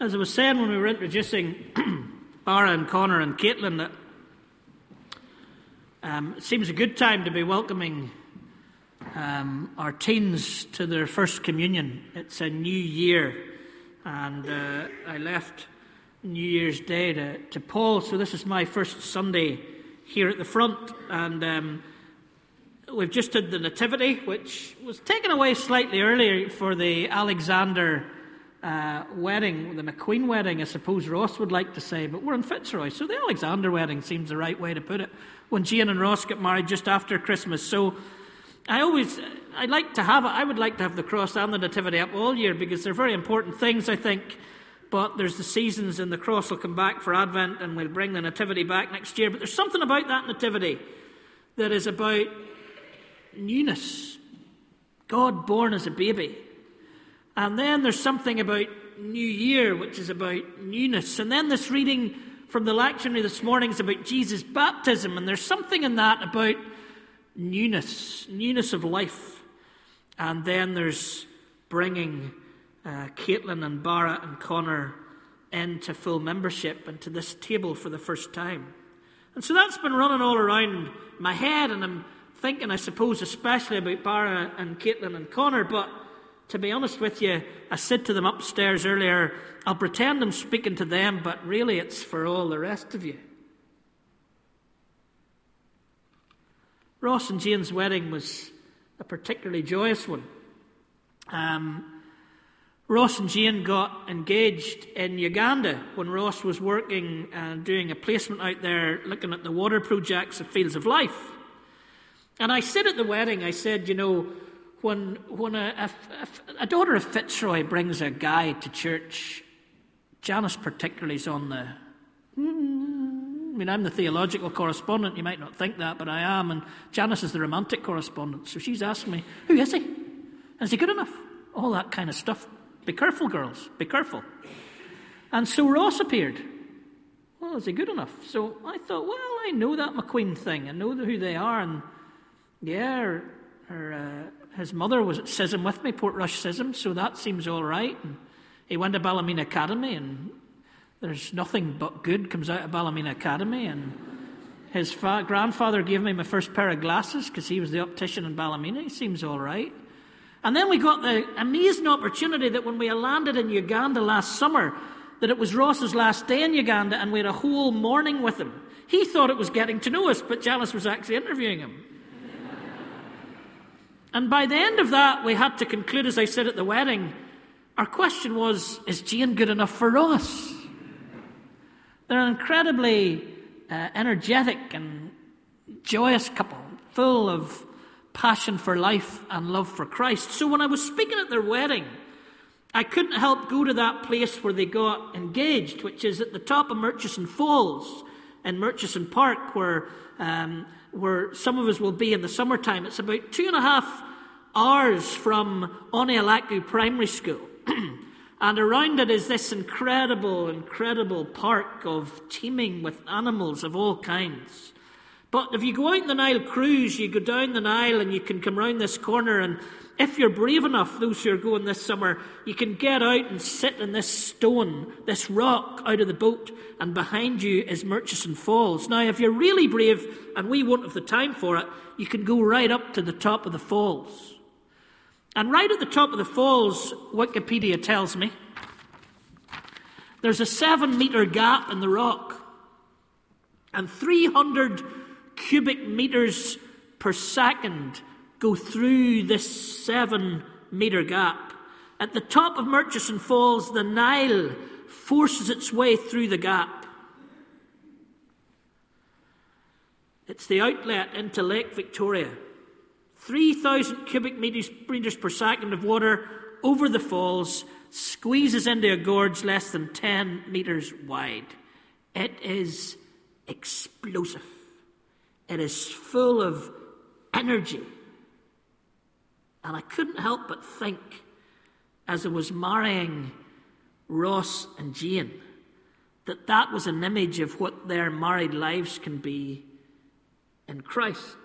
As I was saying when we were introducing Barra and Connor and Caitlin, that um, it seems a good time to be welcoming um, our teens to their first communion. It's a new year, and uh, I left New Year's Day to, to Paul, so this is my first Sunday here at the front, and um, we've just had the Nativity, which was taken away slightly earlier for the Alexander uh, wedding, the McQueen wedding, I suppose Ross would like to say, but we're in Fitzroy, so the Alexander wedding seems the right way to put it. When Jane and Ross get married just after Christmas, so I always, I like to have, I would like to have the cross and the nativity up all year because they're very important things, I think. But there's the seasons, and the cross will come back for Advent, and we'll bring the nativity back next year. But there's something about that nativity that is about newness. God born as a baby. And then there's something about New Year, which is about newness. And then this reading from the lectionary this morning is about Jesus' baptism. And there's something in that about newness, newness of life. And then there's bringing uh, Caitlin and Barrett and Connor into full membership and to this table for the first time. And so that's been running all around my head, and I'm thinking, I suppose, especially about Barra and Caitlin and Connor, but to be honest with you, I said to them upstairs earlier, I'll pretend I'm speaking to them, but really it's for all the rest of you. Ross and Jane's wedding was a particularly joyous one. Um, Ross and Jane got engaged in Uganda when Ross was working and doing a placement out there looking at the water projects of Fields of Life. And I said at the wedding, I said, you know, when, when a, a, a, daughter of Fitzroy brings a guy to church, Janice particularly is on the. I mean, I'm the theological correspondent. You might not think that, but I am. And Janice is the romantic correspondent. So she's asking me, Who is he? Is he good enough? All that kind of stuff. Be careful, girls. Be careful. And so Ross appeared. Well, is he good enough? So I thought, well, I know that McQueen thing. I know who they are. And yeah, her, her uh, his mother was at CISM with me, Portrush CISM, so that seems all right. And he went to Ballymena Academy, and there's nothing but good comes out of Ballymena Academy. And his fa- grandfather gave me my first pair of glasses because he was the optician in Ballymena. He seems all right. And then we got the amazing opportunity that when we landed in Uganda last summer, that it was Ross's last day in Uganda, and we had a whole morning with him. He thought it was getting to know us, but Janice was actually interviewing him. And by the end of that, we had to conclude, as I said at the wedding, our question was is Jane good enough for us? They're an incredibly uh, energetic and joyous couple, full of passion for life and love for Christ. So when I was speaking at their wedding, I couldn't help go to that place where they got engaged, which is at the top of Murchison Falls in Murchison Park, where um, where some of us will be in the summertime. It's about two and a half hours from Onialaku Primary School. and around it is this incredible, incredible park of teeming with animals of all kinds. But if you go out in the Nile cruise, you go down the Nile and you can come round this corner and if you're brave enough, those who are going this summer, you can get out and sit in this stone, this rock out of the boat, and behind you is Murchison Falls. Now, if you're really brave, and we won't have the time for it, you can go right up to the top of the falls. And right at the top of the falls, Wikipedia tells me, there's a seven metre gap in the rock, and 300 cubic metres per second go through this seven metre gap. At the top of Murchison Falls, the Nile forces its way through the gap. It's the outlet into Lake Victoria. 3,000 cubic meters per second of water over the falls squeezes into a gorge less than 10 metres wide. It is explosive. It is full of energy. And I couldn't help but think, as I was marrying Ross and Jane, that that was an image of what their married lives can be in Christ.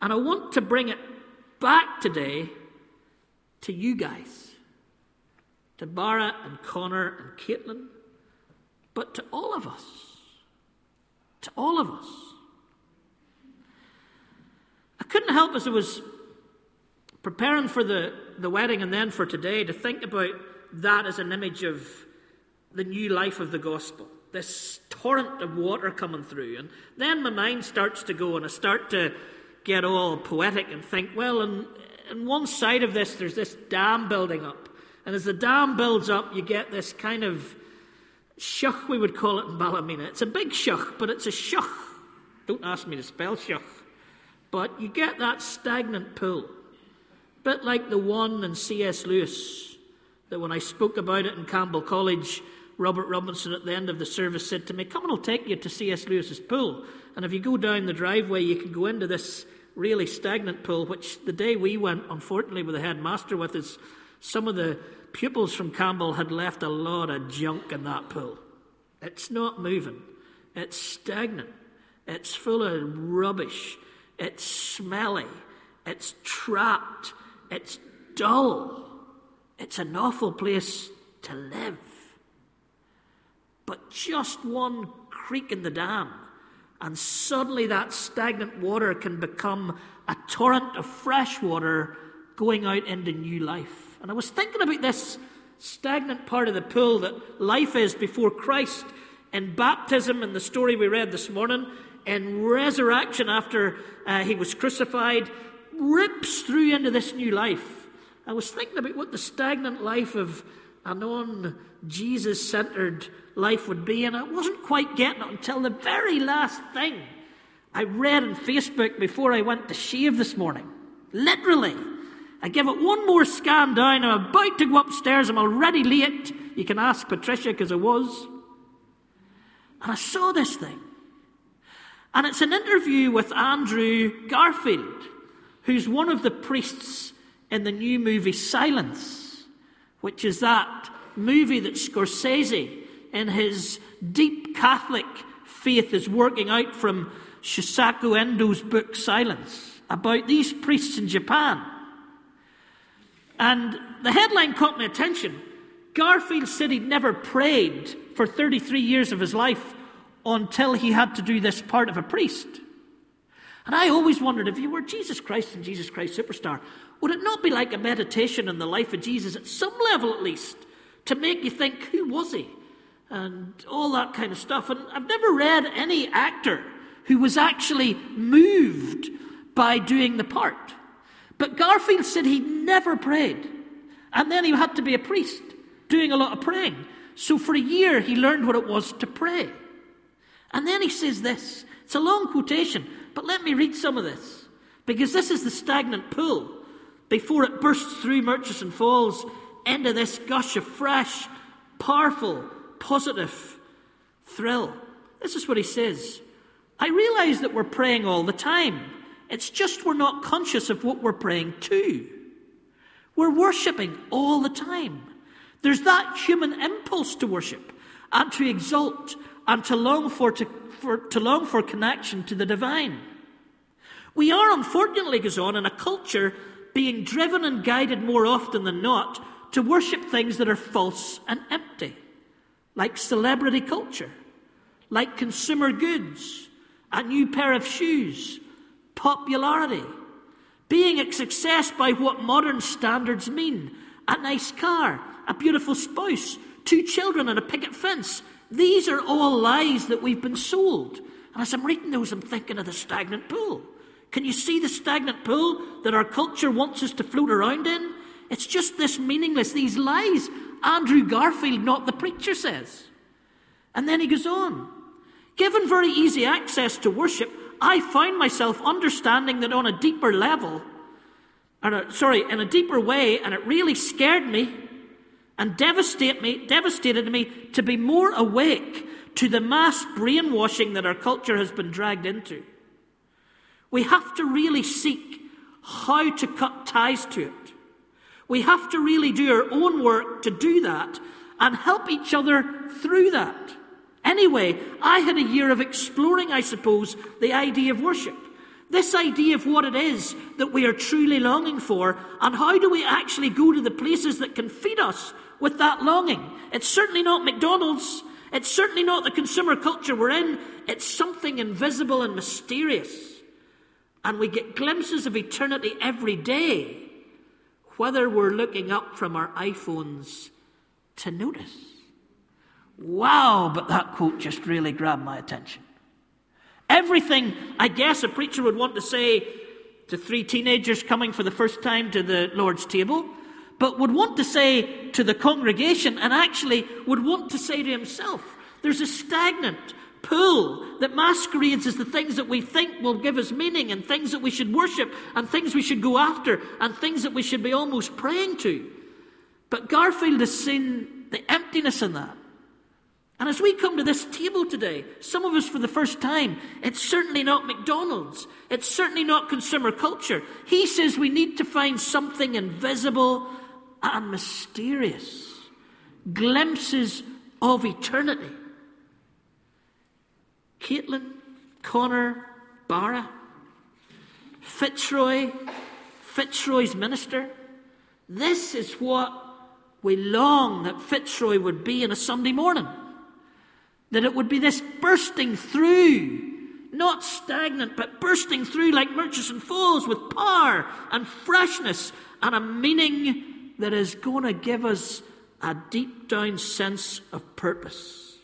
And I want to bring it back today to you guys, to Barrett and Connor and Caitlin, but to all of us. To all of us. I couldn't help as I was preparing for the, the wedding and then for today to think about that as an image of the new life of the gospel. This torrent of water coming through. And then my mind starts to go and I start to get all poetic and think, well, on, on one side of this, there's this dam building up. And as the dam builds up, you get this kind of shuch, we would call it in Ballymena. It's a big shuch, but it's a shuch. Don't ask me to spell shuch. But you get that stagnant pool. Bit like the one in C.S. Lewis, that when I spoke about it in Campbell College, Robert Robinson at the end of the service said to me, Come and I'll take you to C.S. Lewis's pool. And if you go down the driveway, you can go into this really stagnant pool, which the day we went, unfortunately, with the headmaster with us, some of the pupils from Campbell had left a lot of junk in that pool. It's not moving, it's stagnant, it's full of rubbish, it's smelly, it's trapped, it's dull. It's an awful place to live. But just one creak in the dam, and suddenly that stagnant water can become a torrent of fresh water going out into new life. And I was thinking about this stagnant part of the pool that life is before Christ in baptism in the story we read this morning, in resurrection after uh, he was crucified, rips through into this new life. I was thinking about what the stagnant life of a non Jesus centered life would be, and I wasn't quite getting it until the very last thing I read on Facebook before I went to shave this morning. Literally. I give it one more scan down. I'm about to go upstairs. I'm already late. You can ask Patricia because I was. And I saw this thing. And it's an interview with Andrew Garfield, who's one of the priests in the new movie Silence, which is that movie that Scorsese, in his deep Catholic faith, is working out from Shusaku Endo's book Silence about these priests in Japan and the headline caught my attention. Garfield said he'd never prayed for 33 years of his life until he had to do this part of a priest. And I always wondered if you were Jesus Christ and Jesus Christ Superstar, would it not be like a meditation on the life of Jesus at some level at least to make you think, who was he? And all that kind of stuff. And I've never read any actor who was actually moved by doing the part. But Garfield said he never prayed. And then he had to be a priest, doing a lot of praying. So for a year, he learned what it was to pray. And then he says this. It's a long quotation, but let me read some of this. Because this is the stagnant pool before it bursts through Murchison Falls into this gush of fresh, powerful, positive thrill. This is what he says. I realize that we're praying all the time. It's just we're not conscious of what we're praying to. We're worshipping all the time. There's that human impulse to worship and to exalt and to long for, to, for, to long for connection to the divine. We are, unfortunately, goes on, in a culture being driven and guided more often than not to worship things that are false and empty, like celebrity culture, like consumer goods, a new pair of shoes, popularity, being a success by what modern standards mean a nice car, a beautiful spouse, two children, and a picket fence. These are all lies that we've been sold. And as I'm reading those, I'm thinking of the stagnant pool. Can you see the stagnant pool that our culture wants us to float around in? It's just this meaningless, these lies. Andrew Garfield, not the preacher, says. And then he goes on. Given very easy access to worship, I found myself understanding that on a deeper level, or sorry, in a deeper way, and it really scared me and devastate me, devastated me to be more awake to the mass brainwashing that our culture has been dragged into. We have to really seek how to cut ties to it. We have to really do our own work to do that and help each other through that. Anyway, I had a year of exploring, I suppose, the idea of worship. This idea of what it is that we are truly longing for, and how do we actually go to the places that can feed us with that longing. It's certainly not McDonald's. It's certainly not the consumer culture we're in. It's something invisible and mysterious. And we get glimpses of eternity every day, whether we're looking up from our iPhones to notice. Wow, but that quote just really grabbed my attention. Everything, I guess, a preacher would want to say to three teenagers coming for the first time to the Lord's table, but would want to say to the congregation and actually would want to say to himself. There's a stagnant pool that masquerades as the things that we think will give us meaning and things that we should worship and things we should go after and things that we should be almost praying to. But Garfield has seen the emptiness in that. And as we come to this table today, some of us for the first time, it's certainly not McDonald's. It's certainly not consumer culture. He says we need to find something invisible and mysterious. Glimpses of eternity. Caitlin, Connor, Barra, Fitzroy, Fitzroy's minister. This is what we long that Fitzroy would be in a Sunday morning. That it would be this bursting through, not stagnant, but bursting through like Murchison Falls with power and freshness and a meaning that is going to give us a deep down sense of purpose.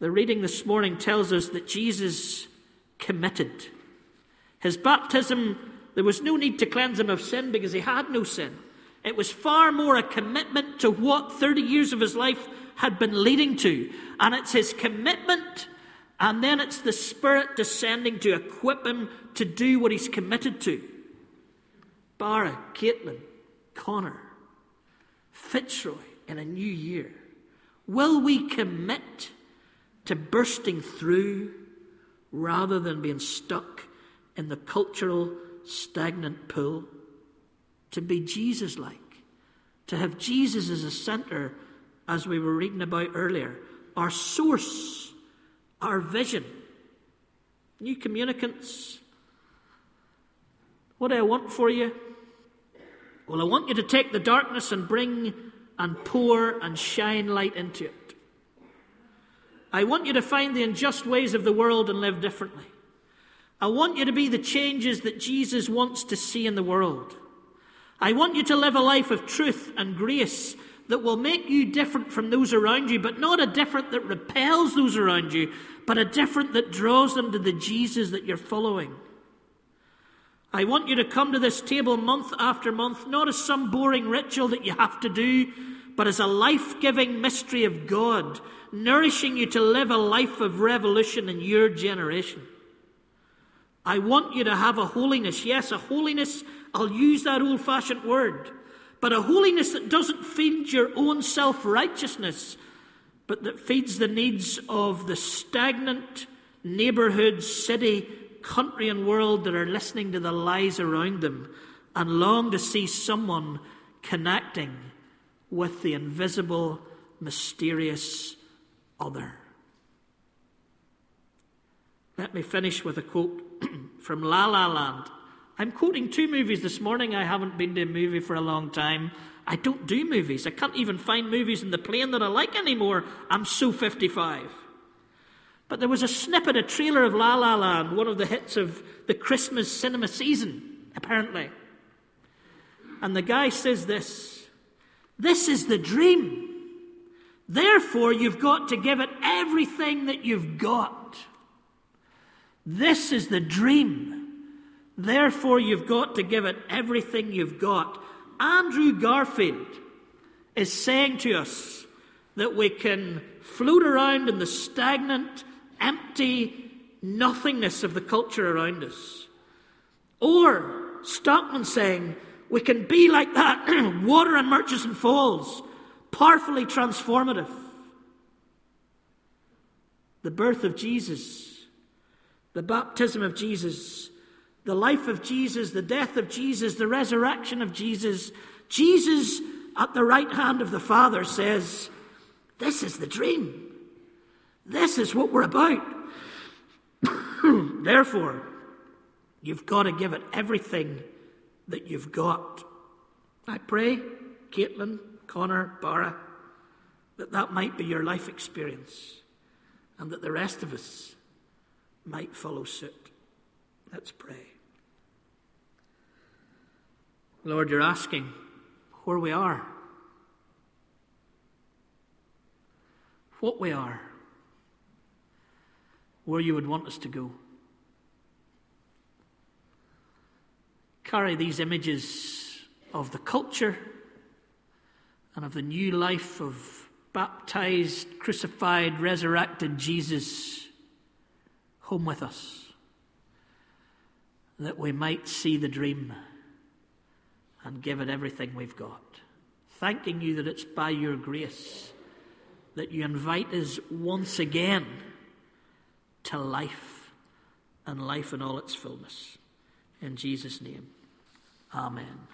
The reading this morning tells us that Jesus committed. His baptism, there was no need to cleanse him of sin because he had no sin. It was far more a commitment to what 30 years of his life had been leading to. And it's his commitment, and then it's the Spirit descending to equip him to do what he's committed to. Barra, Caitlin, Connor, Fitzroy in a new year. Will we commit to bursting through rather than being stuck in the cultural stagnant pool? To be Jesus like, to have Jesus as a centre as we were reading about earlier, our source, our vision. New communicants, what do I want for you? Well, I want you to take the darkness and bring and pour and shine light into it. I want you to find the unjust ways of the world and live differently. I want you to be the changes that Jesus wants to see in the world. I want you to live a life of truth and grace that will make you different from those around you, but not a different that repels those around you, but a different that draws them to the Jesus that you're following. I want you to come to this table month after month, not as some boring ritual that you have to do, but as a life giving mystery of God, nourishing you to live a life of revolution in your generation. I want you to have a holiness. Yes, a holiness, I'll use that old fashioned word but a holiness that doesn't feed your own self righteousness, but that feeds the needs of the stagnant neighbourhood, city, country, and world that are listening to the lies around them and long to see someone connecting with the invisible, mysterious other. Let me finish with a quote from La La Land. I'm quoting two movies this morning. I haven't been to a movie for a long time. I don't do movies. I can't even find movies in the plane that I like anymore. I'm so 55. But there was a snippet, a trailer of La La Land, one of the hits of the Christmas cinema season, apparently. And the guy says this This is the dream. Therefore, you've got to give it everything that you've got. This is the dream. Therefore, you've got to give it everything you've got. Andrew Garfield is saying to us that we can float around in the stagnant, empty nothingness of the culture around us. Or Stockman saying we can be like that water in Murchison Falls, powerfully transformative. The birth of Jesus, the baptism of Jesus, the life of Jesus, the death of Jesus, the resurrection of Jesus, Jesus at the right hand of the Father says, This is the dream. This is what we're about. Therefore, you've got to give it everything that you've got. I pray, Caitlin, Connor, Barra, that that might be your life experience and that the rest of us might follow suit. Let's pray. Lord, you're asking where we are, what we are, where you would want us to go. Carry these images of the culture and of the new life of baptized, crucified, resurrected Jesus home with us, that we might see the dream and give it everything we've got. Thanking you that it's by your grace that you invite us once again to life and life in all its fullness. In Jesus' name, Amen.